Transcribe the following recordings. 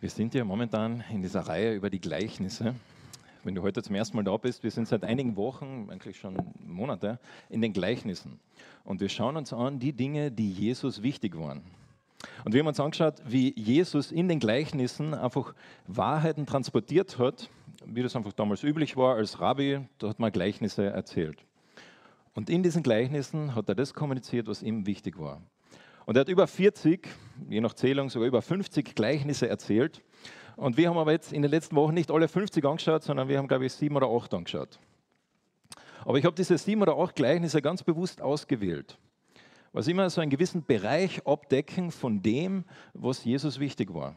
Wir sind ja momentan in dieser Reihe über die Gleichnisse. Wenn du heute zum ersten Mal da bist, wir sind seit einigen Wochen, eigentlich schon Monate, in den Gleichnissen. Und wir schauen uns an die Dinge, die Jesus wichtig waren. Und wir haben uns angeschaut, wie Jesus in den Gleichnissen einfach Wahrheiten transportiert hat, wie das einfach damals üblich war als Rabbi, da hat man Gleichnisse erzählt. Und in diesen Gleichnissen hat er das kommuniziert, was ihm wichtig war. Und er hat über 40, je nach Zählung sogar über 50 Gleichnisse erzählt. Und wir haben aber jetzt in den letzten Wochen nicht alle 50 angeschaut, sondern wir haben, glaube ich, sieben oder acht angeschaut. Aber ich habe diese sieben oder acht Gleichnisse ganz bewusst ausgewählt, was immer so einen gewissen Bereich abdecken von dem, was Jesus wichtig war.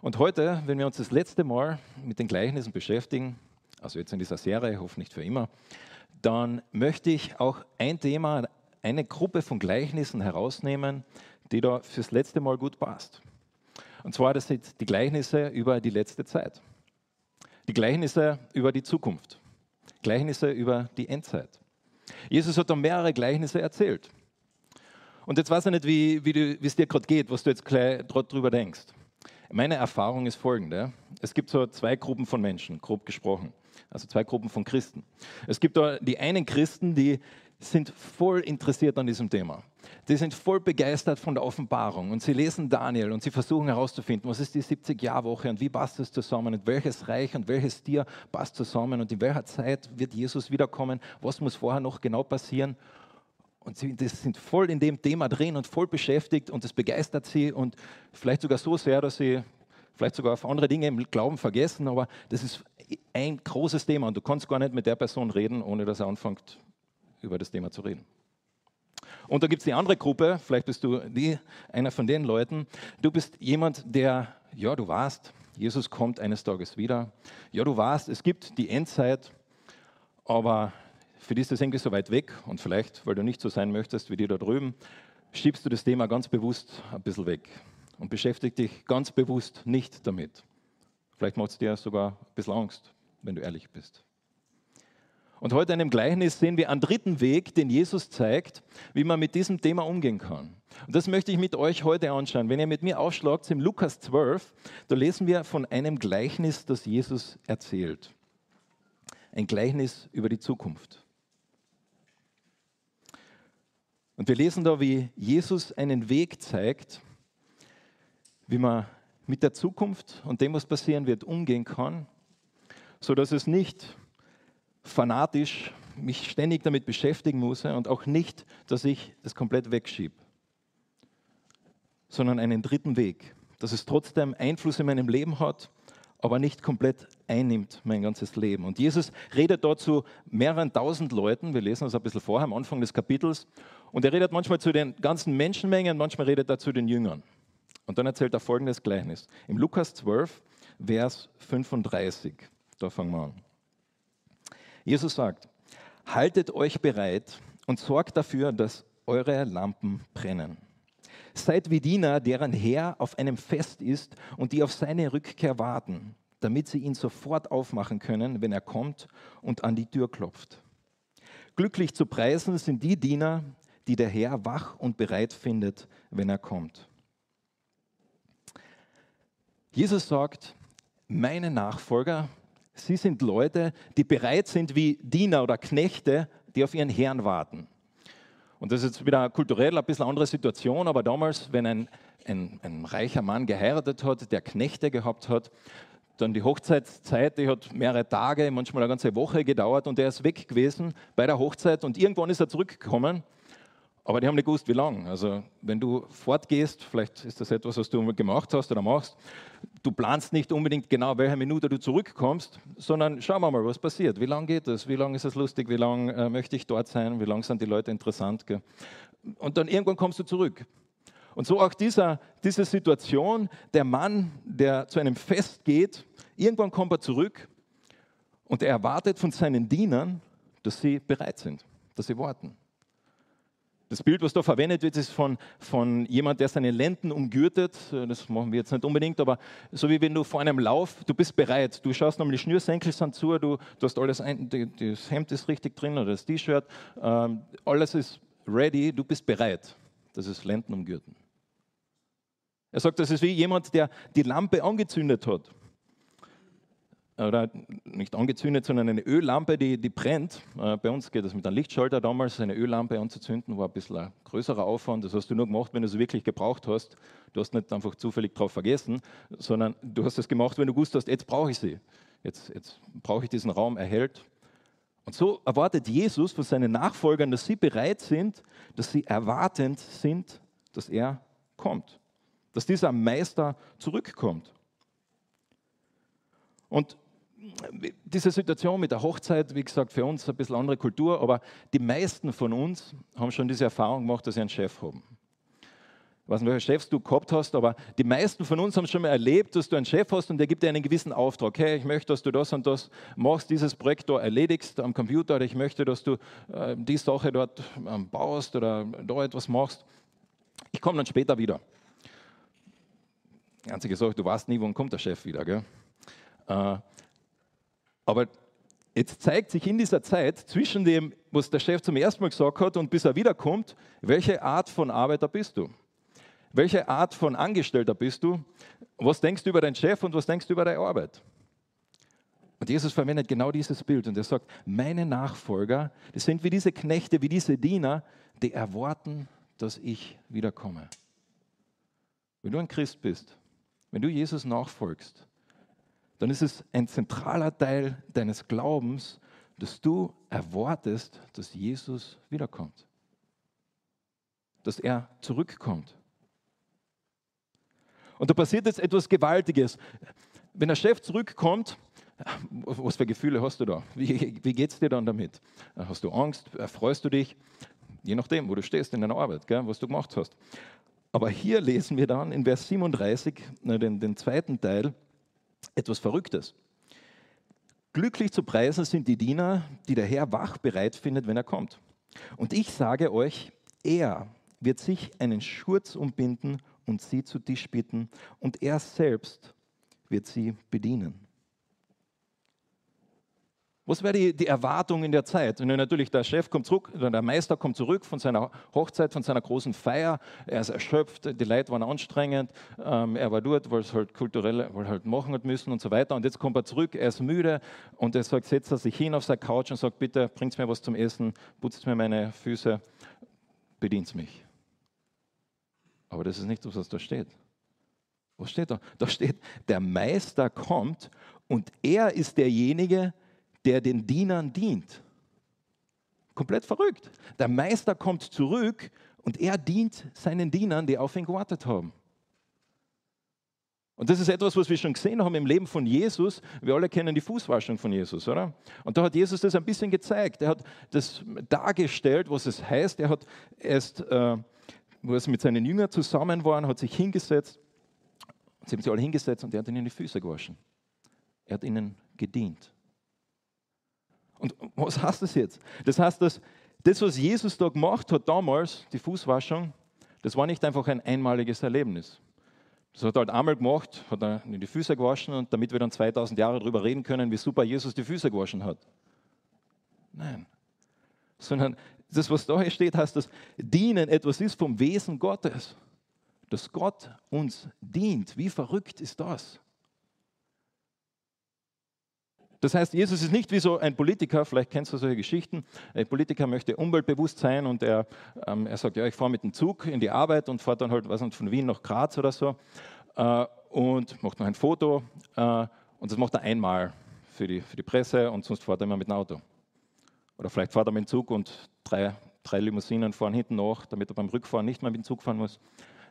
Und heute, wenn wir uns das letzte Mal mit den Gleichnissen beschäftigen, also jetzt in dieser Serie, ich hoffe nicht für immer, dann möchte ich auch ein Thema, eine Gruppe von Gleichnissen herausnehmen, die da fürs letzte Mal gut passt. Und zwar, das sind die Gleichnisse über die letzte Zeit. Die Gleichnisse über die Zukunft. Gleichnisse über die Endzeit. Jesus hat da mehrere Gleichnisse erzählt. Und jetzt weiß ich nicht, wie, wie, es dir gerade geht, was du jetzt gleich drüber denkst. Meine Erfahrung ist folgende. Es gibt so zwei Gruppen von Menschen, grob gesprochen. Also zwei Gruppen von Christen. Es gibt da die einen Christen, die sind voll interessiert an diesem Thema. Die sind voll begeistert von der Offenbarung und sie lesen Daniel und sie versuchen herauszufinden, was ist die 70-Jahr-Woche und wie passt es zusammen und welches Reich und welches Tier passt zusammen und in welcher Zeit wird Jesus wiederkommen, was muss vorher noch genau passieren. Und sie sind voll in dem Thema drin und voll beschäftigt und das begeistert sie und vielleicht sogar so sehr, dass sie vielleicht sogar auf andere Dinge im Glauben vergessen, aber das ist ein großes Thema und du kannst gar nicht mit der Person reden, ohne dass er anfängt, über das Thema zu reden. Und da gibt es die andere Gruppe, vielleicht bist du die, einer von den Leuten. Du bist jemand, der, ja, du warst, Jesus kommt eines Tages wieder. Ja, du warst, es gibt die Endzeit, aber für dich ist das irgendwie so weit weg und vielleicht, weil du nicht so sein möchtest wie die da drüben, schiebst du das Thema ganz bewusst ein bisschen weg und beschäftigst dich ganz bewusst nicht damit. Vielleicht macht es dir sogar ein bisschen Angst, wenn du ehrlich bist. Und heute in dem Gleichnis sehen wir einen dritten Weg, den Jesus zeigt, wie man mit diesem Thema umgehen kann. Und das möchte ich mit euch heute anschauen. Wenn ihr mit mir aufschlagt, im Lukas 12, da lesen wir von einem Gleichnis, das Jesus erzählt. Ein Gleichnis über die Zukunft. Und wir lesen da, wie Jesus einen Weg zeigt, wie man mit der Zukunft und dem, was passieren wird, umgehen kann, sodass es nicht fanatisch mich ständig damit beschäftigen muss und auch nicht, dass ich das komplett wegschiebe, sondern einen dritten Weg, dass es trotzdem Einfluss in meinem Leben hat, aber nicht komplett einnimmt mein ganzes Leben. Und Jesus redet dort zu mehreren tausend Leuten, wir lesen das ein bisschen vorher am Anfang des Kapitels, und er redet manchmal zu den ganzen Menschenmengen, manchmal redet er zu den Jüngern. Und dann erzählt er folgendes Gleichnis. Im Lukas 12, Vers 35, da fangen wir an. Jesus sagt, haltet euch bereit und sorgt dafür, dass eure Lampen brennen. Seid wie Diener, deren Herr auf einem Fest ist und die auf seine Rückkehr warten, damit sie ihn sofort aufmachen können, wenn er kommt und an die Tür klopft. Glücklich zu preisen sind die Diener, die der Herr wach und bereit findet, wenn er kommt. Jesus sagt, meine Nachfolger Sie sind Leute, die bereit sind wie Diener oder Knechte, die auf ihren Herrn warten. Und das ist jetzt wieder kulturell ein bisschen andere Situation, aber damals, wenn ein, ein, ein reicher Mann geheiratet hat, der Knechte gehabt hat, dann die Hochzeitszeit, die hat mehrere Tage, manchmal eine ganze Woche gedauert und er ist weg gewesen bei der Hochzeit und irgendwann ist er zurückgekommen aber die haben nicht gewusst, wie lang. Also wenn du fortgehst, vielleicht ist das etwas, was du gemacht hast oder machst, du planst nicht unbedingt genau, welche Minute du zurückkommst, sondern schauen wir mal, was passiert. Wie lange geht das? Wie lange ist es lustig? Wie lange äh, möchte ich dort sein? Wie lange sind die Leute interessant? Gell? Und dann irgendwann kommst du zurück. Und so auch dieser, diese Situation, der Mann, der zu einem Fest geht, irgendwann kommt er zurück und er erwartet von seinen Dienern, dass sie bereit sind, dass sie warten. Das Bild, was da verwendet wird, ist von, von jemand, der seine Lenden umgürtet. Das machen wir jetzt nicht unbedingt, aber so wie wenn du vor einem Lauf, du bist bereit. Du schaust nämlich Schnürsenkel sind zu, du, du hast alles, ein, das Hemd ist richtig drin oder das T-Shirt, ähm, alles ist ready, du bist bereit. Das ist Lenden umgürten. Er sagt, das ist wie jemand, der die Lampe angezündet hat oder nicht angezündet, sondern eine Öllampe, die, die brennt. Äh, bei uns geht es mit einem Lichtschalter damals, eine Öllampe anzuzünden, war ein bisschen ein größerer Aufwand. Das hast du nur gemacht, wenn du es wirklich gebraucht hast. Du hast nicht einfach zufällig drauf vergessen, sondern du hast es gemacht, wenn du gewusst hast, jetzt brauche ich sie. Jetzt, jetzt brauche ich diesen Raum erhellt. Und so erwartet Jesus von seinen Nachfolgern, dass sie bereit sind, dass sie erwartend sind, dass er kommt. Dass dieser Meister zurückkommt. Und diese Situation mit der Hochzeit, wie gesagt, für uns ein bisschen andere Kultur, aber die meisten von uns haben schon diese Erfahrung gemacht, dass sie einen Chef haben. Ich weiß nicht, welche Chefs du gehabt hast, aber die meisten von uns haben schon mal erlebt, dass du einen Chef hast und der gibt dir einen gewissen Auftrag. Hey, ich möchte, dass du das und das machst, dieses Projekt da erledigst am Computer oder ich möchte, dass du äh, die Sache dort ähm, baust oder da etwas machst. Ich komme dann später wieder. Einzige Sache, du weißt nie, wann kommt der Chef wieder. Gell? Äh, aber jetzt zeigt sich in dieser Zeit zwischen dem, was der Chef zum ersten Mal gesagt hat und bis er wiederkommt, welche Art von Arbeiter bist du? Welche Art von Angestellter bist du? Was denkst du über deinen Chef und was denkst du über deine Arbeit? Und Jesus verwendet genau dieses Bild und er sagt, meine Nachfolger, die sind wie diese Knechte, wie diese Diener, die erwarten, dass ich wiederkomme. Wenn du ein Christ bist, wenn du Jesus nachfolgst, dann ist es ein zentraler Teil deines Glaubens, dass du erwartest, dass Jesus wiederkommt. Dass er zurückkommt. Und da passiert jetzt etwas Gewaltiges. Wenn der Chef zurückkommt, was für Gefühle hast du da? Wie, wie geht es dir dann damit? Hast du Angst? Freust du dich? Je nachdem, wo du stehst in deiner Arbeit, gell, was du gemacht hast. Aber hier lesen wir dann in Vers 37, den, den zweiten Teil, etwas Verrücktes. Glücklich zu preisen sind die Diener, die der Herr wach bereit findet, wenn er kommt. Und ich sage euch, er wird sich einen Schurz umbinden und sie zu Tisch bitten, und er selbst wird sie bedienen. Was wäre die, die, Erwartung in der Zeit? Und natürlich, der Chef kommt zurück, der Meister kommt zurück von seiner Hochzeit, von seiner großen Feier. Er ist erschöpft, die Leute waren anstrengend. Ähm, er war dort, weil es halt kulturell weil halt machen hat müssen und so weiter. Und jetzt kommt er zurück, er ist müde und er sagt, setzt er sich hin auf seine Couch und sagt, bitte bringt mir was zum Essen, putzt mir meine Füße, bedient mich. Aber das ist nicht, was da steht. Was steht da? Da steht, der Meister kommt und er ist derjenige, der der den Dienern dient. Komplett verrückt. Der Meister kommt zurück und er dient seinen Dienern, die auf ihn gewartet haben. Und das ist etwas, was wir schon gesehen haben im Leben von Jesus. Wir alle kennen die Fußwaschung von Jesus, oder? Und da hat Jesus das ein bisschen gezeigt. Er hat das dargestellt, was es heißt. Er hat erst, äh, wo er mit seinen Jüngern zusammen war, hat sich hingesetzt. Sie haben sich alle hingesetzt und er hat ihnen die Füße gewaschen. Er hat ihnen gedient. Und was heißt das jetzt? Das heißt, dass das, was Jesus da gemacht hat damals, die Fußwaschung, das war nicht einfach ein einmaliges Erlebnis. Das hat er halt einmal gemacht, hat er die Füße gewaschen und damit wir dann 2000 Jahre darüber reden können, wie super Jesus die Füße gewaschen hat. Nein. Sondern das, was da steht, heißt, dass Dienen etwas ist vom Wesen Gottes. Dass Gott uns dient. Wie verrückt ist das? Das heißt, Jesus ist nicht wie so ein Politiker, vielleicht kennst du solche Geschichten. Ein Politiker möchte umweltbewusst sein und er, ähm, er sagt, ja, ich fahre mit dem Zug in die Arbeit und fahre dann halt was von Wien nach Graz oder so äh, und macht noch ein Foto äh, und das macht er einmal für die, für die Presse und sonst fährt er immer mit dem Auto. Oder vielleicht fährt er mit dem Zug und drei, drei Limousinen fahren hinten nach, damit er beim Rückfahren nicht mehr mit dem Zug fahren muss.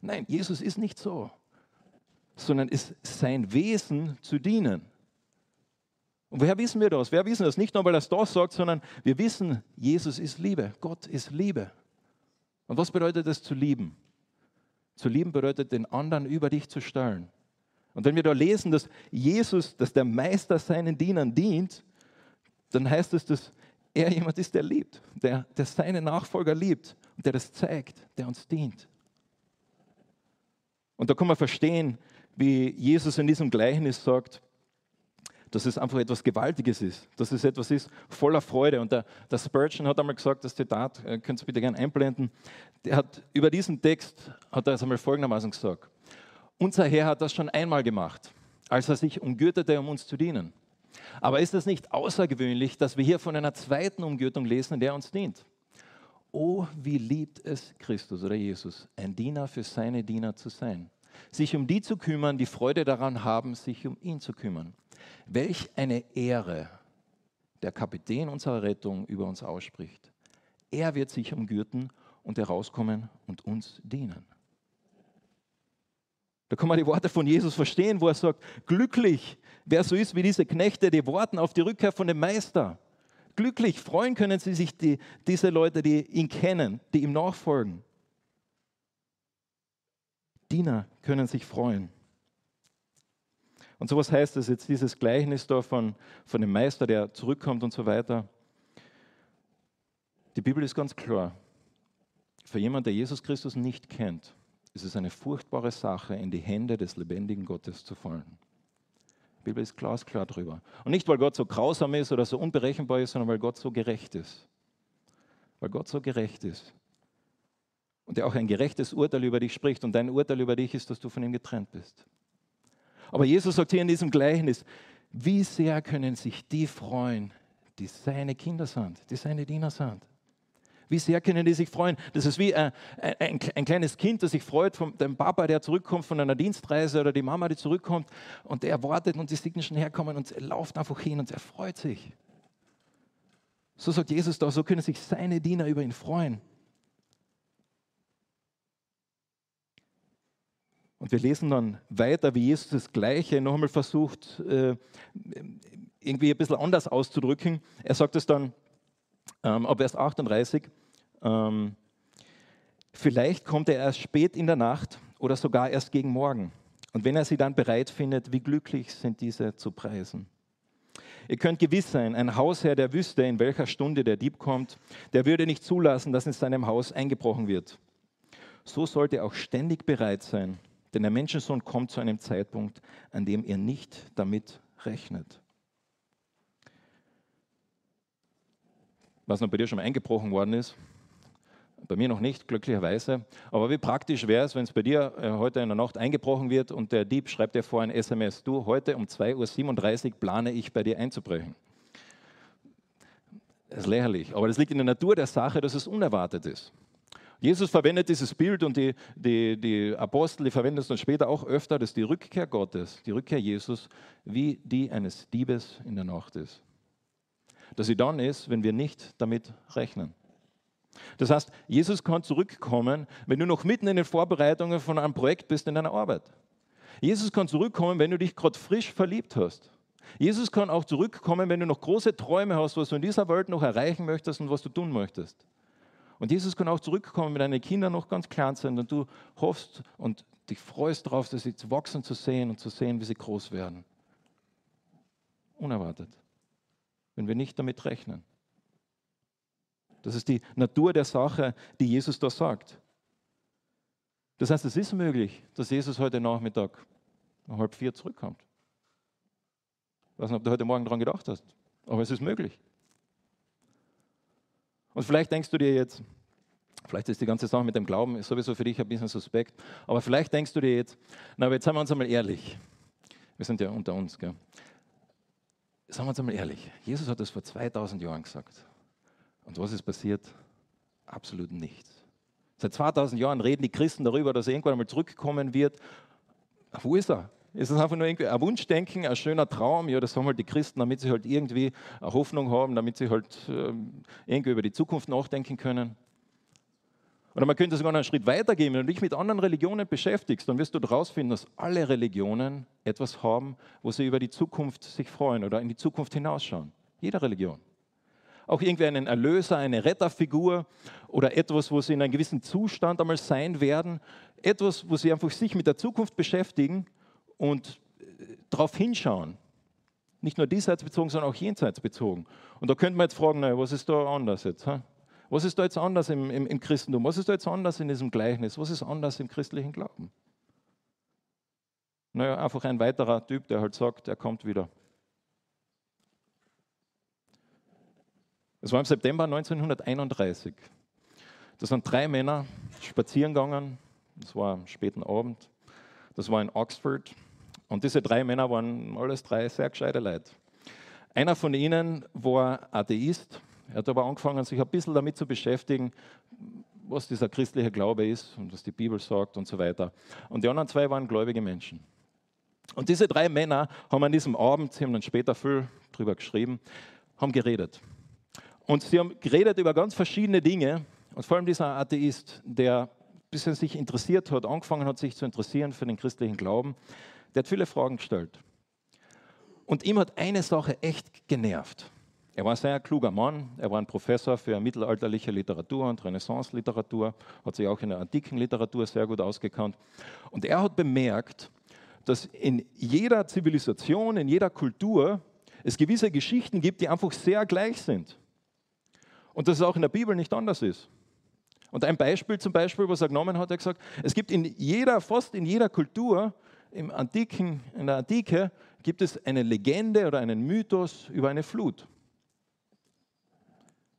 Nein, Jesus ist nicht so, sondern ist sein Wesen zu dienen. Und woher wissen wir das? Wer wissen das? Nicht nur, weil er es das sagt, sondern wir wissen, Jesus ist Liebe. Gott ist Liebe. Und was bedeutet es zu lieben? Zu lieben bedeutet, den anderen über dich zu stellen. Und wenn wir da lesen, dass Jesus, dass der Meister seinen Dienern dient, dann heißt es, dass er jemand ist, der liebt, der, der seine Nachfolger liebt und der das zeigt, der uns dient. Und da kann man verstehen, wie Jesus in diesem Gleichnis sagt, dass es einfach etwas Gewaltiges ist, dass es etwas ist voller Freude. Und der, der Spurgeon hat einmal gesagt, das Zitat, äh, könnt ihr bitte gerne einblenden, der hat über diesen Text, hat er es einmal folgendermaßen gesagt, Unser Herr hat das schon einmal gemacht, als er sich umgürtete, um uns zu dienen. Aber ist es nicht außergewöhnlich, dass wir hier von einer zweiten Umgürtung lesen, der uns dient? Oh, wie liebt es Christus oder Jesus, ein Diener für seine Diener zu sein. Sich um die zu kümmern, die Freude daran haben, sich um ihn zu kümmern. Welch eine Ehre der Kapitän unserer Rettung über uns ausspricht. Er wird sich umgürten und herauskommen und uns dienen. Da kann man die Worte von Jesus verstehen, wo er sagt, glücklich, wer so ist wie diese Knechte, die warten auf die Rückkehr von dem Meister. Glücklich, freuen können sie sich die, diese Leute, die ihn kennen, die ihm nachfolgen. Diener können sich freuen. Und so was heißt das jetzt, dieses Gleichnis da von, von dem Meister, der zurückkommt und so weiter. Die Bibel ist ganz klar. Für jemanden, der Jesus Christus nicht kennt, ist es eine furchtbare Sache, in die Hände des lebendigen Gottes zu fallen. Die Bibel ist glasklar drüber. Und nicht, weil Gott so grausam ist oder so unberechenbar ist, sondern weil Gott so gerecht ist. Weil Gott so gerecht ist. Und der auch ein gerechtes Urteil über dich spricht. Und dein Urteil über dich ist, dass du von ihm getrennt bist. Aber Jesus sagt hier in diesem Gleichnis, wie sehr können sich die freuen, die seine Kinder sind, die seine Diener sind. Wie sehr können die sich freuen? Das ist wie ein, ein, ein, kleines Kind, das sich freut von dem Papa, der zurückkommt von einer Dienstreise oder die Mama, die zurückkommt und der wartet und die Signal schon herkommen und er läuft einfach hin und er freut sich. So sagt Jesus da, so können sich seine Diener über ihn freuen. Und wir lesen dann weiter, wie Jesus das Gleiche noch einmal versucht, äh, irgendwie ein bisschen anders auszudrücken. Er sagt es dann ähm, ab Vers 38, ähm, vielleicht kommt er erst spät in der Nacht oder sogar erst gegen Morgen. Und wenn er sie dann bereit findet, wie glücklich sind diese zu preisen. Ihr könnt gewiss sein, ein Hausherr, der wüsste, in welcher Stunde der Dieb kommt, der würde nicht zulassen, dass in seinem Haus eingebrochen wird. So sollt ihr auch ständig bereit sein, denn der Menschensohn kommt zu einem Zeitpunkt, an dem ihr nicht damit rechnet. was noch bei dir schon mal eingebrochen worden ist. Bei mir noch nicht, glücklicherweise. Aber wie praktisch wäre es, wenn es bei dir äh, heute in der Nacht eingebrochen wird und der Dieb schreibt dir vor ein SMS, du, heute um 2.37 Uhr plane ich bei dir einzubrechen. Das ist lächerlich, aber das liegt in der Natur der Sache, dass es unerwartet ist. Jesus verwendet dieses Bild und die, die, die Apostel, die verwenden es dann später auch öfter, dass die Rückkehr Gottes, die Rückkehr Jesus, wie die eines Diebes in der Nacht ist dass sie dann ist, wenn wir nicht damit rechnen. Das heißt, Jesus kann zurückkommen, wenn du noch mitten in den Vorbereitungen von einem Projekt bist in deiner Arbeit. Jesus kann zurückkommen, wenn du dich gerade frisch verliebt hast. Jesus kann auch zurückkommen, wenn du noch große Träume hast, was du in dieser Welt noch erreichen möchtest und was du tun möchtest. Und Jesus kann auch zurückkommen, wenn deine Kinder noch ganz klein sind und du hoffst und dich freust darauf, dass sie wachsen zu sehen und zu sehen, wie sie groß werden. Unerwartet wenn wir nicht damit rechnen. Das ist die Natur der Sache, die Jesus da sagt. Das heißt, es ist möglich, dass Jesus heute Nachmittag um halb vier zurückkommt. Ich weiß nicht, ob du heute Morgen daran gedacht hast, aber es ist möglich. Und vielleicht denkst du dir jetzt, vielleicht ist die ganze Sache mit dem Glauben sowieso für dich ein bisschen suspekt, aber vielleicht denkst du dir jetzt, na, aber jetzt seien wir uns einmal ehrlich. Wir sind ja unter uns, gell? sagen wir uns einmal ehrlich, Jesus hat das vor 2000 Jahren gesagt. Und was ist passiert? Absolut nichts. Seit 2000 Jahren reden die Christen darüber, dass er irgendwann einmal zurückkommen wird. Wo ist er? Ist es einfach nur irgendwie ein Wunschdenken, ein schöner Traum? Ja, das haben halt die Christen, damit sie halt irgendwie eine Hoffnung haben, damit sie halt ähm, irgendwie über die Zukunft nachdenken können. Oder man könnte sogar noch einen Schritt weitergehen. Wenn du dich mit anderen Religionen beschäftigst, dann wirst du herausfinden, dass alle Religionen etwas haben, wo sie über die Zukunft sich freuen oder in die Zukunft hinausschauen. Jede Religion. Auch irgendwie einen Erlöser, eine Retterfigur oder etwas, wo sie in einem gewissen Zustand einmal sein werden. Etwas, wo sie einfach sich mit der Zukunft beschäftigen und äh, darauf hinschauen. Nicht nur diesseits bezogen, sondern auch jenseits bezogen. Und da könnte man jetzt fragen, naja, was ist da anders jetzt? Ha? Was ist da jetzt anders im, im, im Christentum? Was ist da jetzt anders in diesem Gleichnis? Was ist anders im christlichen Glauben? Naja, einfach ein weiterer Typ, der halt sagt, er kommt wieder. Es war im September 1931. Da sind drei Männer spazieren gegangen. Es war am späten Abend. Das war in Oxford. Und diese drei Männer waren alles drei sehr gescheite Leute. Einer von ihnen war Atheist. Er hat aber angefangen, sich ein bisschen damit zu beschäftigen, was dieser christliche Glaube ist und was die Bibel sagt und so weiter. Und die anderen zwei waren gläubige Menschen. Und diese drei Männer haben an diesem Abend, sie haben dann später viel darüber geschrieben, haben geredet. Und sie haben geredet über ganz verschiedene Dinge. Und vor allem dieser Atheist, der ein bisschen sich interessiert hat, angefangen hat, sich zu interessieren für den christlichen Glauben, der hat viele Fragen gestellt. Und ihm hat eine Sache echt genervt. Er war ein sehr kluger Mann, er war ein Professor für mittelalterliche Literatur und Renaissance-Literatur, hat sich auch in der antiken Literatur sehr gut ausgekannt. Und er hat bemerkt, dass in jeder Zivilisation, in jeder Kultur es gewisse Geschichten gibt, die einfach sehr gleich sind. Und dass es auch in der Bibel nicht anders ist. Und ein Beispiel zum Beispiel, was er genommen hat, er gesagt, es gibt in jeder, fast in jeder Kultur, im Antiken, in der Antike, gibt es eine Legende oder einen Mythos über eine Flut.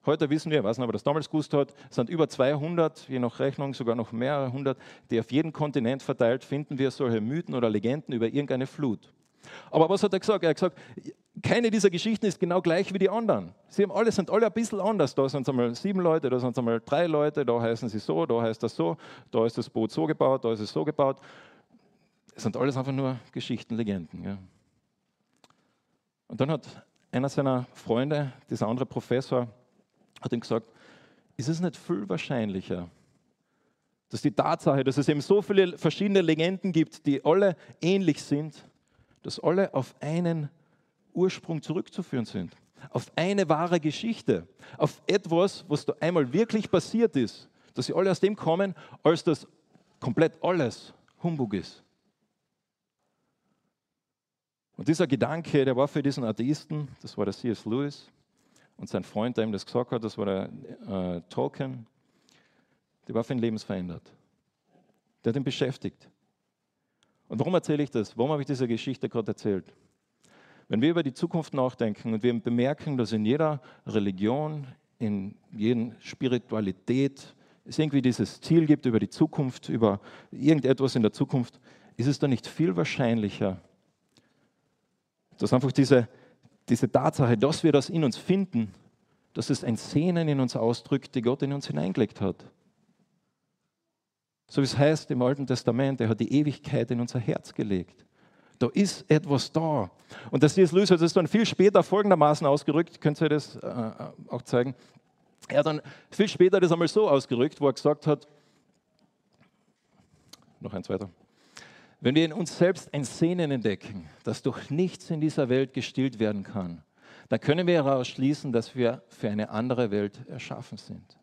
Heute wissen wir, ich weiß nicht, ob er das damals gewusst hat, sind über 200, je nach Rechnung sogar noch mehrere hundert, die auf jedem Kontinent verteilt finden wir solche Mythen oder Legenden über irgendeine Flut. Aber was hat er gesagt? Er hat gesagt, keine dieser Geschichten ist genau gleich wie die anderen. Sie haben alle, sind alle ein bisschen anders. Da sind es einmal sieben Leute, da sind es einmal drei Leute, da heißen sie so, da heißt das so, da ist das Boot so gebaut, da ist es so gebaut. Es sind alles einfach nur Geschichten, Legenden. Ja. Und dann hat einer seiner Freunde, dieser andere Professor, hat ihm gesagt, ist es nicht viel wahrscheinlicher, dass die Tatsache, dass es eben so viele verschiedene Legenden gibt, die alle ähnlich sind, dass alle auf einen Ursprung zurückzuführen sind, auf eine wahre Geschichte, auf etwas, was da einmal wirklich passiert ist, dass sie alle aus dem kommen, als dass komplett alles Humbug ist. Und dieser Gedanke, der war für diesen Atheisten, das war der C.S. Lewis, und sein Freund, der ihm das gesagt hat, das war der äh, Tolkien, der war für ihn lebensverändert. Der hat ihn beschäftigt. Und warum erzähle ich das? Warum habe ich diese Geschichte gerade erzählt? Wenn wir über die Zukunft nachdenken und wir bemerken, dass in jeder Religion, in jeder Spiritualität es irgendwie dieses Ziel gibt über die Zukunft, über irgendetwas in der Zukunft, ist es dann nicht viel wahrscheinlicher, dass einfach diese, diese Tatsache, dass wir das in uns finden, dass es ein Sehnen in uns ausdrückt, die Gott in uns hineingelegt hat. So wie es heißt im Alten Testament, er hat die Ewigkeit in unser Herz gelegt. Da ist etwas da. Und das C.S. Lewis hat es dann viel später folgendermaßen ausgerückt, könnt ihr das äh, auch zeigen. Er hat dann viel später das einmal so ausgerückt, wo er gesagt hat, noch ein zweiter. Wenn wir in uns selbst ein Sehnen entdecken, das durch nichts in dieser Welt gestillt werden kann, dann können wir daraus schließen, dass wir für eine andere Welt erschaffen sind.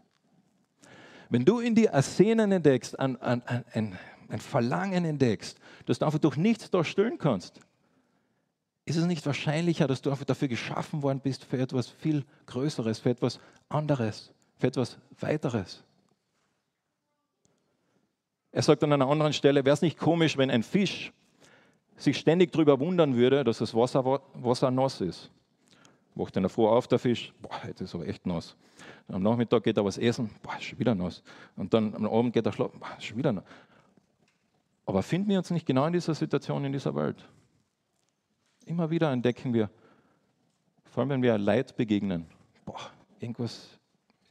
Wenn du in dir ein Sehnen entdeckst, ein, ein, ein, ein Verlangen entdeckst, das du einfach durch nichts da stillen kannst, ist es nicht wahrscheinlicher, dass du einfach dafür geschaffen worden bist für etwas viel Größeres, für etwas anderes, für etwas Weiteres? Er sagt an einer anderen Stelle, wäre es nicht komisch, wenn ein Fisch sich ständig darüber wundern würde, dass das Wasser, Wasser nass ist. Wacht dann vor auf der Fisch, boah, jetzt ist aber echt nass. Am Nachmittag geht er was essen, boah, ist schon wieder nass. Und dann am Abend geht er schlafen, boah, ist schon wieder nass. Aber finden wir uns nicht genau in dieser Situation in dieser Welt? Immer wieder entdecken wir, vor allem wenn wir Leid begegnen, boah, irgendwas,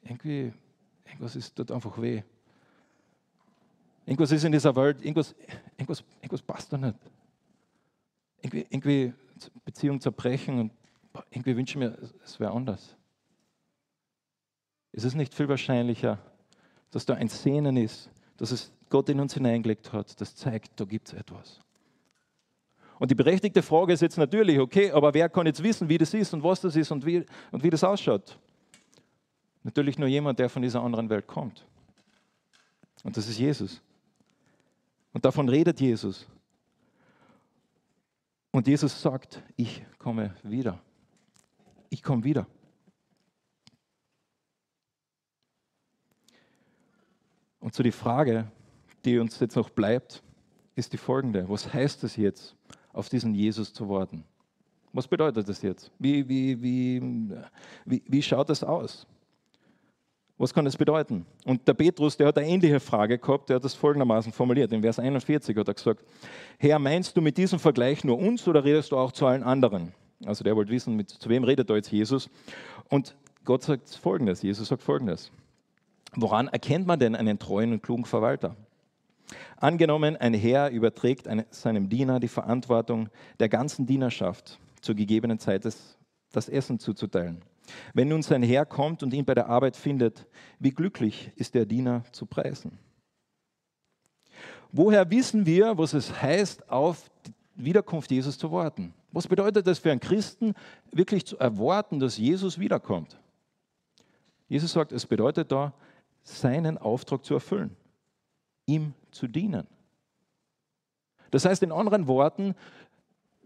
irgendwie, irgendwas ist dort einfach weh. Irgendwas ist in dieser Welt, irgendwas, irgendwas, irgendwas passt da nicht. Irgendwie, irgendwie Beziehung zerbrechen und irgendwie wünsche ich mir, es wäre anders. Ist es nicht viel wahrscheinlicher, dass da ein Sehnen ist, dass es Gott in uns hineingelegt hat, das zeigt, da gibt es etwas. Und die berechtigte Frage ist jetzt natürlich, okay, aber wer kann jetzt wissen, wie das ist und was das ist und wie, und wie das ausschaut? Natürlich nur jemand, der von dieser anderen Welt kommt. Und das ist Jesus. Und davon redet Jesus. Und Jesus sagt, ich komme wieder. Ich komme wieder. Und so die Frage, die uns jetzt noch bleibt, ist die folgende. Was heißt es jetzt, auf diesen Jesus zu warten? Was bedeutet das jetzt? Wie, wie, wie, wie, wie schaut das aus? Was kann das bedeuten? Und der Petrus, der hat eine ähnliche Frage gehabt, der hat das folgendermaßen formuliert. In Vers 41 hat er gesagt, Herr, meinst du mit diesem Vergleich nur uns oder redest du auch zu allen anderen? Also der wollte wissen, mit, zu wem redet da jetzt Jesus? Und Gott sagt folgendes, Jesus sagt folgendes. Woran erkennt man denn einen treuen und klugen Verwalter? Angenommen, ein Herr überträgt seinem Diener die Verantwortung der ganzen Dienerschaft zur gegebenen Zeit des, das Essen zuzuteilen. Wenn nun sein Herr kommt und ihn bei der Arbeit findet, wie glücklich ist der Diener zu preisen. Woher wissen wir, was es heißt, auf die Wiederkunft Jesus zu warten? Was bedeutet das für einen Christen, wirklich zu erwarten, dass Jesus wiederkommt? Jesus sagt, es bedeutet da, seinen Auftrag zu erfüllen, ihm zu dienen. Das heißt in anderen Worten,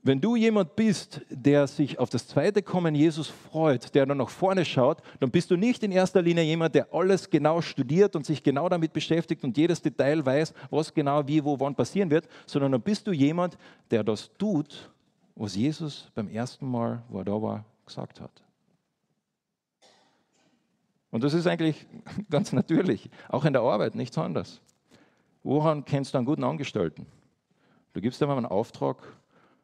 wenn du jemand bist, der sich auf das zweite Kommen Jesus freut, der dann nach vorne schaut, dann bist du nicht in erster Linie jemand, der alles genau studiert und sich genau damit beschäftigt und jedes Detail weiß, was genau wie, wo, wann passieren wird, sondern dann bist du jemand, der das tut, was Jesus beim ersten Mal, wo er da war, gesagt hat. Und das ist eigentlich ganz natürlich, auch in der Arbeit, nichts anderes. Woran kennst du einen guten Angestellten? Du gibst ihm einen Auftrag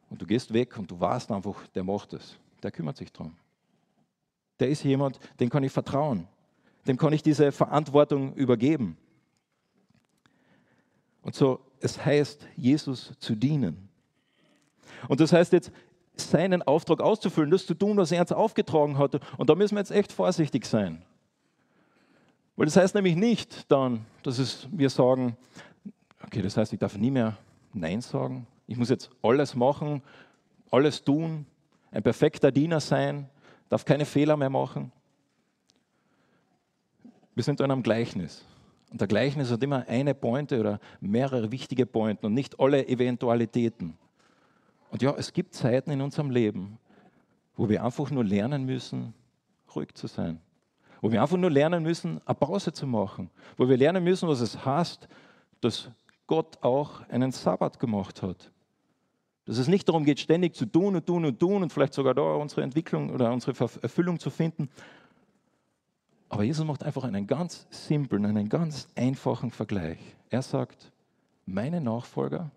und du gehst weg und du weißt einfach, der macht es. Der kümmert sich darum. Der ist jemand, dem kann ich vertrauen. Dem kann ich diese Verantwortung übergeben. Und so, es heißt, Jesus zu dienen. Und das heißt jetzt, seinen Auftrag auszufüllen, das zu tun, was er uns aufgetragen hat. Und da müssen wir jetzt echt vorsichtig sein. Weil das heißt nämlich nicht dann, dass es, wir sagen, okay, das heißt, ich darf nie mehr Nein sagen. Ich muss jetzt alles machen, alles tun, ein perfekter Diener sein, darf keine Fehler mehr machen. Wir sind in einem Gleichnis. Und der Gleichnis hat immer eine Pointe oder mehrere wichtige Pointen und nicht alle Eventualitäten. Und ja, es gibt Zeiten in unserem Leben, wo wir einfach nur lernen müssen, ruhig zu sein. Wo wir einfach nur lernen müssen, eine Pause zu machen. Wo wir lernen müssen, was es heißt, dass Gott auch einen Sabbat gemacht hat. Dass es nicht darum geht, ständig zu tun und tun und tun und vielleicht sogar da unsere Entwicklung oder unsere Erfüllung zu finden. Aber Jesus macht einfach einen ganz simplen, einen ganz einfachen Vergleich. Er sagt, meine Nachfolger,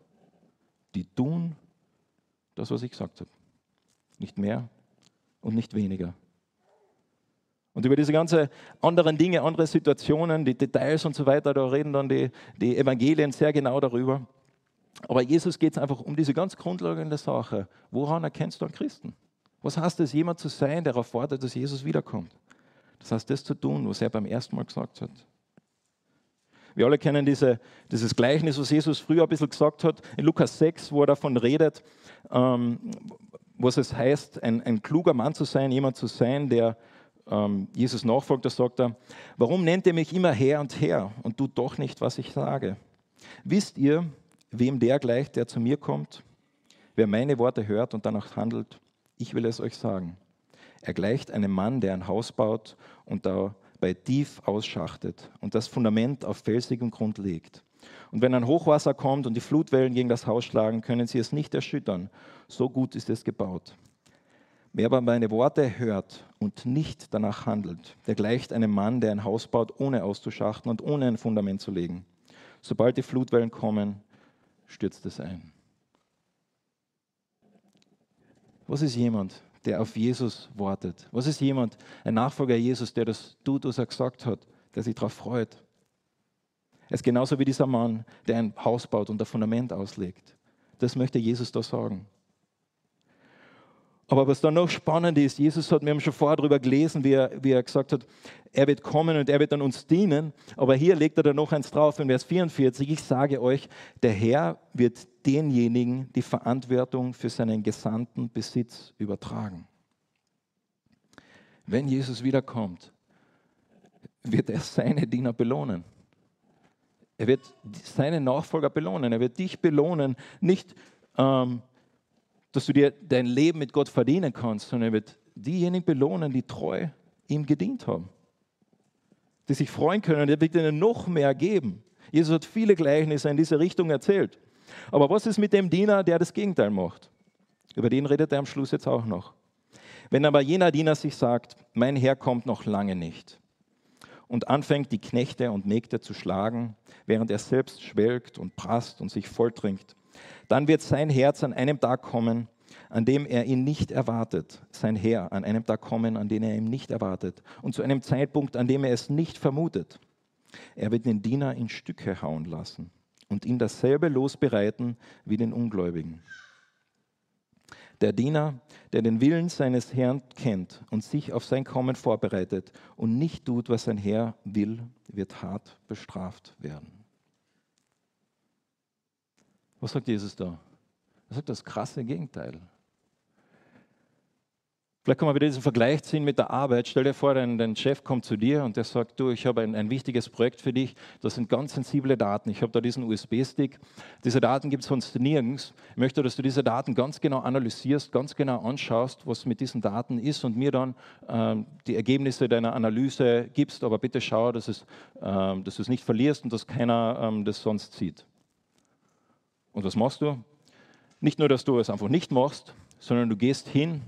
die tun das, was ich gesagt habe. Nicht mehr und nicht weniger. Und über diese ganzen anderen Dinge, andere Situationen, die Details und so weiter, da reden dann die, die Evangelien sehr genau darüber. Aber Jesus geht es einfach um diese ganz grundlegende Sache. Woran erkennst du einen Christen? Was heißt es, jemand zu sein, der wartet, dass Jesus wiederkommt? Das heißt, das zu tun, was er beim ersten Mal gesagt hat. Wir alle kennen diese, dieses Gleichnis, was Jesus früher ein bisschen gesagt hat, in Lukas 6, wo er davon redet, ähm, was es heißt, ein, ein kluger Mann zu sein, jemand zu sein, der ähm, Jesus nachfolgt, da sagt er, warum nennt ihr mich immer Herr und Herr und tut doch nicht, was ich sage? Wisst ihr, wem der gleicht, der zu mir kommt? Wer meine Worte hört und danach handelt, ich will es euch sagen. Er gleicht einem Mann, der ein Haus baut und dabei tief ausschachtet und das Fundament auf felsigem Grund legt. Und wenn ein Hochwasser kommt und die Flutwellen gegen das Haus schlagen, können sie es nicht erschüttern. So gut ist es gebaut. Wer aber meine Worte hört und nicht danach handelt, der gleicht einem Mann, der ein Haus baut, ohne auszuschachten und ohne ein Fundament zu legen. Sobald die Flutwellen kommen, stürzt es ein. Was ist jemand, der auf Jesus wartet? Was ist jemand, ein Nachfolger Jesus, der das tut, was er gesagt hat, der sich darauf freut? Er ist genauso wie dieser Mann, der ein Haus baut und ein Fundament auslegt. Das möchte Jesus da sagen. Aber was dann noch spannend ist, Jesus hat, wir haben schon vorher darüber gelesen, wie er, wie er gesagt hat, er wird kommen und er wird dann uns dienen. Aber hier legt er dann noch eins drauf in Vers 44. Ich sage euch, der Herr wird denjenigen die Verantwortung für seinen gesandten Besitz übertragen. Wenn Jesus wiederkommt, wird er seine Diener belohnen. Er wird seine Nachfolger belohnen. Er wird dich belohnen, nicht ähm, dass du dir dein Leben mit Gott verdienen kannst, sondern er wird diejenigen belohnen, die treu ihm gedient haben, die sich freuen können. Er wird ihnen noch mehr geben. Jesus hat viele Gleichnisse in diese Richtung erzählt. Aber was ist mit dem Diener, der das Gegenteil macht? Über den redet er am Schluss jetzt auch noch. Wenn aber jener Diener sich sagt, mein Herr kommt noch lange nicht, und anfängt, die Knechte und Mägde zu schlagen, während er selbst schwelgt und prasst und sich volltrinkt. Dann wird sein Herz an einem Tag kommen, an dem er ihn nicht erwartet, sein Herr an einem Tag kommen, an dem er ihn nicht erwartet und zu einem Zeitpunkt, an dem er es nicht vermutet. Er wird den Diener in Stücke hauen lassen und ihn dasselbe losbereiten wie den Ungläubigen. Der Diener, der den Willen seines Herrn kennt und sich auf sein Kommen vorbereitet und nicht tut, was sein Herr will, wird hart bestraft werden. Was sagt Jesus da? Er sagt das krasse Gegenteil. Vielleicht kann man wieder diesen Vergleich ziehen mit der Arbeit. Stell dir vor, dein, dein Chef kommt zu dir und der sagt, du, ich habe ein, ein wichtiges Projekt für dich. Das sind ganz sensible Daten. Ich habe da diesen USB-Stick. Diese Daten gibt es sonst nirgends. Ich möchte, dass du diese Daten ganz genau analysierst, ganz genau anschaust, was mit diesen Daten ist und mir dann ähm, die Ergebnisse deiner Analyse gibst. Aber bitte schau, dass, es, ähm, dass du es nicht verlierst und dass keiner ähm, das sonst sieht. Und was machst du? Nicht nur, dass du es einfach nicht machst, sondern du gehst hin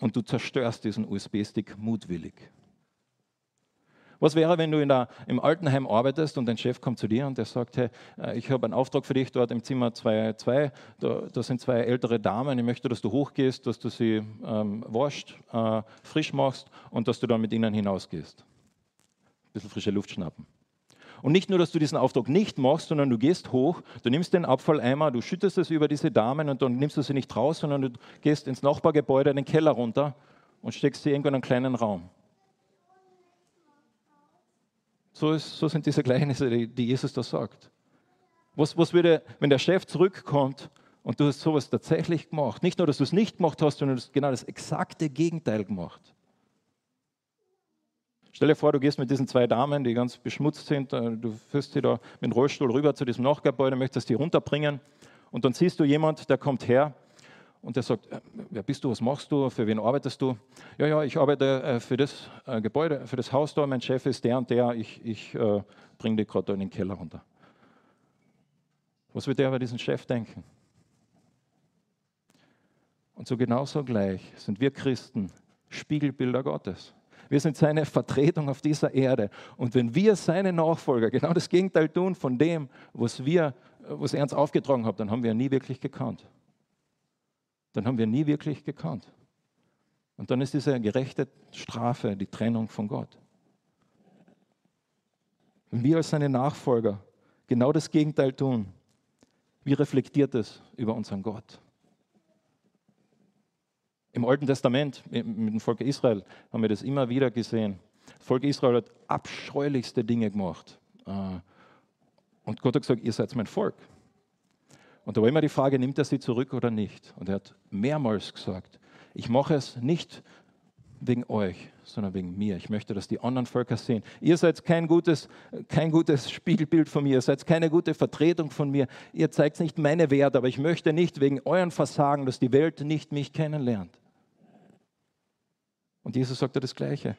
und du zerstörst diesen USB-Stick mutwillig. Was wäre, wenn du der, im Altenheim arbeitest und dein Chef kommt zu dir und der sagt, hey, äh, ich habe einen Auftrag für dich dort im Zimmer 2.2, da, da, sind zwei ältere Damen, ich möchte, dass du hochgehst, dass du sie ähm, wascht, äh, frisch machst und dass du dann mit ihnen hinausgehst. Ein bisschen frische Luft schnappen. Und nicht nur, dass du diesen Auftrag nicht machst, sondern du gehst hoch, du nimmst den Abfalleimer, du schüttest es über diese Damen und dann nimmst du sie nicht raus, sondern du gehst ins Nachbargebäude, in den Keller runter und steckst sie irgendwo in einen kleinen Raum. So, ist, so sind diese Gleichnisse, die, die Jesus da sagt. Was, was würde, wenn der Chef zurückkommt und du hast sowas tatsächlich gemacht? Nicht nur, dass du es nicht gemacht hast, sondern du hast genau das exakte Gegenteil gemacht. Stell dir vor, du gehst mit diesen zwei Damen, die ganz beschmutzt sind, äh, du führst sie da mit dem Rollstuhl rüber zu diesem Nachgebäude, möchtest die runterbringen und dann siehst du jemand, der kommt her und der sagt, äh, wer bist du, was machst du, für wen arbeitest du? Ja, ja, ich arbeite äh, für das Gebäude, für das Haus da, mein Chef ist der und der, ich, ich bringe dich gerade in den Keller runter. Was wird der über diesen Chef denken? Und so genauso gleich sind wir Christen Spiegelbilder Gottes. Wir sind seine Vertretung auf dieser Erde. Und wenn wir seine Nachfolger genau das Gegenteil tun von dem, was, wir, was er uns aufgetragen hat, dann haben wir nie wirklich gekannt. Dann haben wir nie wirklich gekannt. Und dann ist diese gerechte Strafe die Trennung von Gott. Wenn wir als seine Nachfolger genau das Gegenteil tun, wie reflektiert es über unseren Gott? Im Alten Testament mit dem Volk Israel haben wir das immer wieder gesehen. Das Volk Israel hat abscheulichste Dinge gemacht. Äh, und Gott hat gesagt, ihr seid mein Volk. Und da war immer die Frage, nimmt er sie zurück oder nicht? Und er hat mehrmals gesagt, ich mache es nicht wegen euch, sondern wegen mir. Ich möchte, dass die anderen Völker sehen. Ihr seid kein gutes, kein gutes Spiegelbild von mir, ihr seid keine gute Vertretung von mir. Ihr zeigt nicht meine Werte, aber ich möchte nicht wegen euren Versagen, dass die Welt nicht mich kennenlernt. Und Jesus sagt da das Gleiche.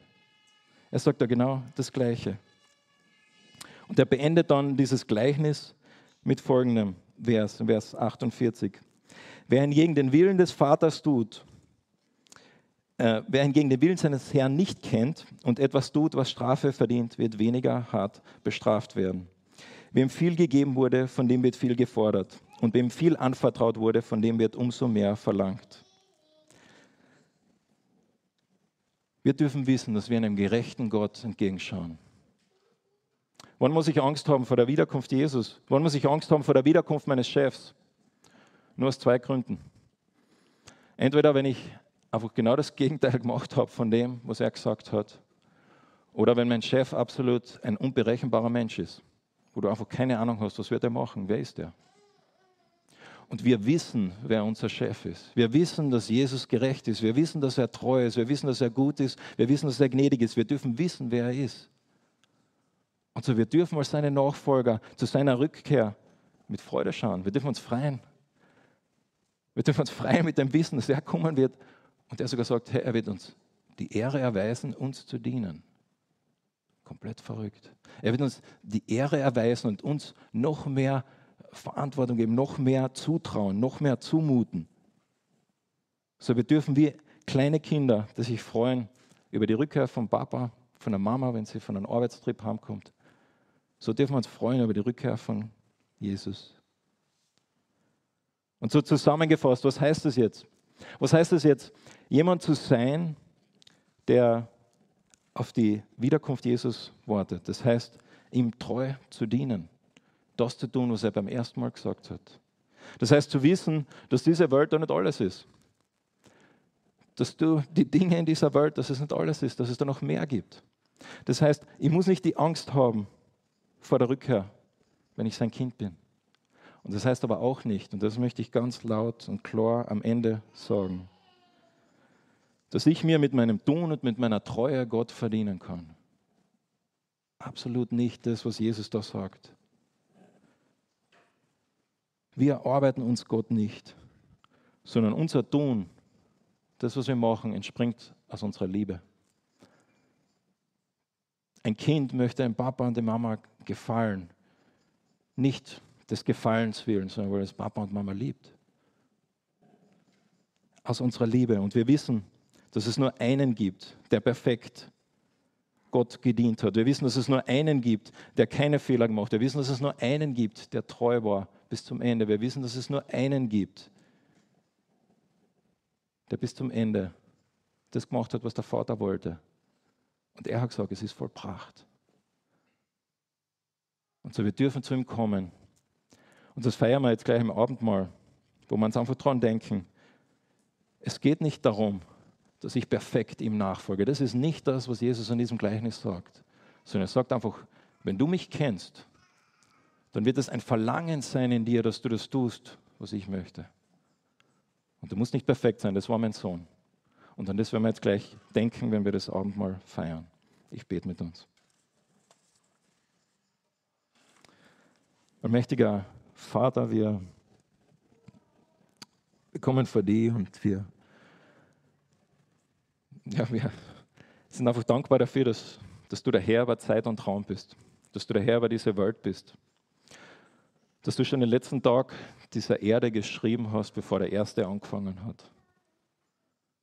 Er sagt da genau das Gleiche. Und er beendet dann dieses Gleichnis mit folgendem Vers, Vers 48. Wer hingegen den Willen des Vaters tut, äh, wer hingegen den Willen seines Herrn nicht kennt und etwas tut, was Strafe verdient, wird weniger hart bestraft werden. Wem viel gegeben wurde, von dem wird viel gefordert. Und wem viel anvertraut wurde, von dem wird umso mehr verlangt. Wir dürfen wissen, dass wir einem gerechten Gott entgegenschauen. Wann muss ich Angst haben vor der Wiederkunft Jesus? Wann muss ich Angst haben vor der Wiederkunft meines Chefs? Nur aus zwei Gründen. Entweder wenn ich einfach genau das Gegenteil gemacht habe von dem, was er gesagt hat, oder wenn mein Chef absolut ein unberechenbarer Mensch ist, wo du einfach keine Ahnung hast, was wird er machen, wer ist er? Und wir wissen, wer unser Chef ist. Wir wissen, dass Jesus gerecht ist. Wir wissen, dass er treu ist. Wir wissen, dass er gut ist. Wir wissen, dass er gnädig ist. Wir dürfen wissen, wer er ist. Und so wir dürfen als seine Nachfolger zu seiner Rückkehr mit Freude schauen. Wir dürfen uns freuen. Wir dürfen uns freuen mit dem Wissen, dass er kommen wird und er sogar sagt, hey, er wird uns die Ehre erweisen, uns zu dienen. Komplett verrückt. Er wird uns die Ehre erweisen und uns noch mehr Verantwortung geben, noch mehr zutrauen, noch mehr zumuten. So, wir dürfen wie kleine Kinder, die sich freuen über die Rückkehr von Papa, von der Mama, wenn sie von einem Arbeitstrip heimkommt. So dürfen wir uns freuen über die Rückkehr von Jesus. Und so zusammengefasst, was heißt das jetzt? Was heißt das jetzt? Jemand zu sein, der auf die Wiederkunft Jesus wartet. Das heißt, ihm treu zu dienen. Das zu tun, was er beim ersten Mal gesagt hat. Das heißt, zu wissen, dass diese Welt da nicht alles ist. Dass du die Dinge in dieser Welt, dass es nicht alles ist, dass es da noch mehr gibt. Das heißt, ich muss nicht die Angst haben vor der Rückkehr, wenn ich sein Kind bin. Und das heißt aber auch nicht, und das möchte ich ganz laut und klar am Ende sagen, dass ich mir mit meinem Tun und mit meiner Treue Gott verdienen kann. Absolut nicht das, was Jesus da sagt. Wir arbeiten uns Gott nicht, sondern unser Tun, das, was wir machen, entspringt aus unserer Liebe. Ein Kind möchte dem Papa und der Mama gefallen, nicht des Gefallens willen, sondern weil es Papa und Mama liebt. Aus unserer Liebe. Und wir wissen, dass es nur einen gibt, der perfekt Gott gedient hat. Wir wissen, dass es nur einen gibt, der keine Fehler gemacht hat. Wir wissen, dass es nur einen gibt, der treu war bis zum Ende. Wir wissen, dass es nur einen gibt, der bis zum Ende das gemacht hat, was der Vater wollte. Und er hat gesagt, es ist vollbracht. Und so, wir dürfen zu ihm kommen. Und das feiern wir jetzt gleich im Abendmahl, wo wir uns einfach dran denken. Es geht nicht darum, dass ich perfekt ihm nachfolge. Das ist nicht das, was Jesus in diesem Gleichnis sagt, sondern er sagt einfach, wenn du mich kennst, dann wird es ein Verlangen sein in dir, dass du das tust, was ich möchte. Und du musst nicht perfekt sein, das war mein Sohn. Und an das werden wir jetzt gleich denken, wenn wir das Abendmahl feiern. Ich bete mit uns. Allmächtiger Vater, wir kommen vor dir und wir ja, wir sind einfach dankbar dafür, dass, dass du der Herr über Zeit und Raum bist, dass du der Herr über diese Welt bist, dass du schon den letzten Tag dieser Erde geschrieben hast, bevor der erste angefangen hat,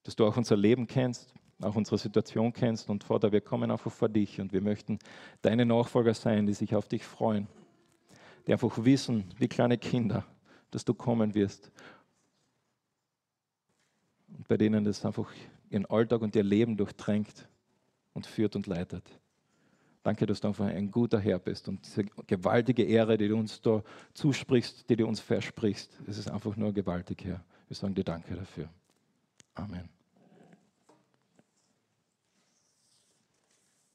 dass du auch unser Leben kennst, auch unsere Situation kennst und Vater, wir kommen einfach vor dich und wir möchten deine Nachfolger sein, die sich auf dich freuen, die einfach wissen, wie kleine Kinder, dass du kommen wirst und bei denen das einfach ihren Alltag und ihr Leben durchdrängt und führt und leitet. Danke, dass du einfach ein guter Herr bist und diese gewaltige Ehre, die du uns da zusprichst, die du uns versprichst, es ist einfach nur gewaltig, Herr. Wir sagen dir Danke dafür. Amen.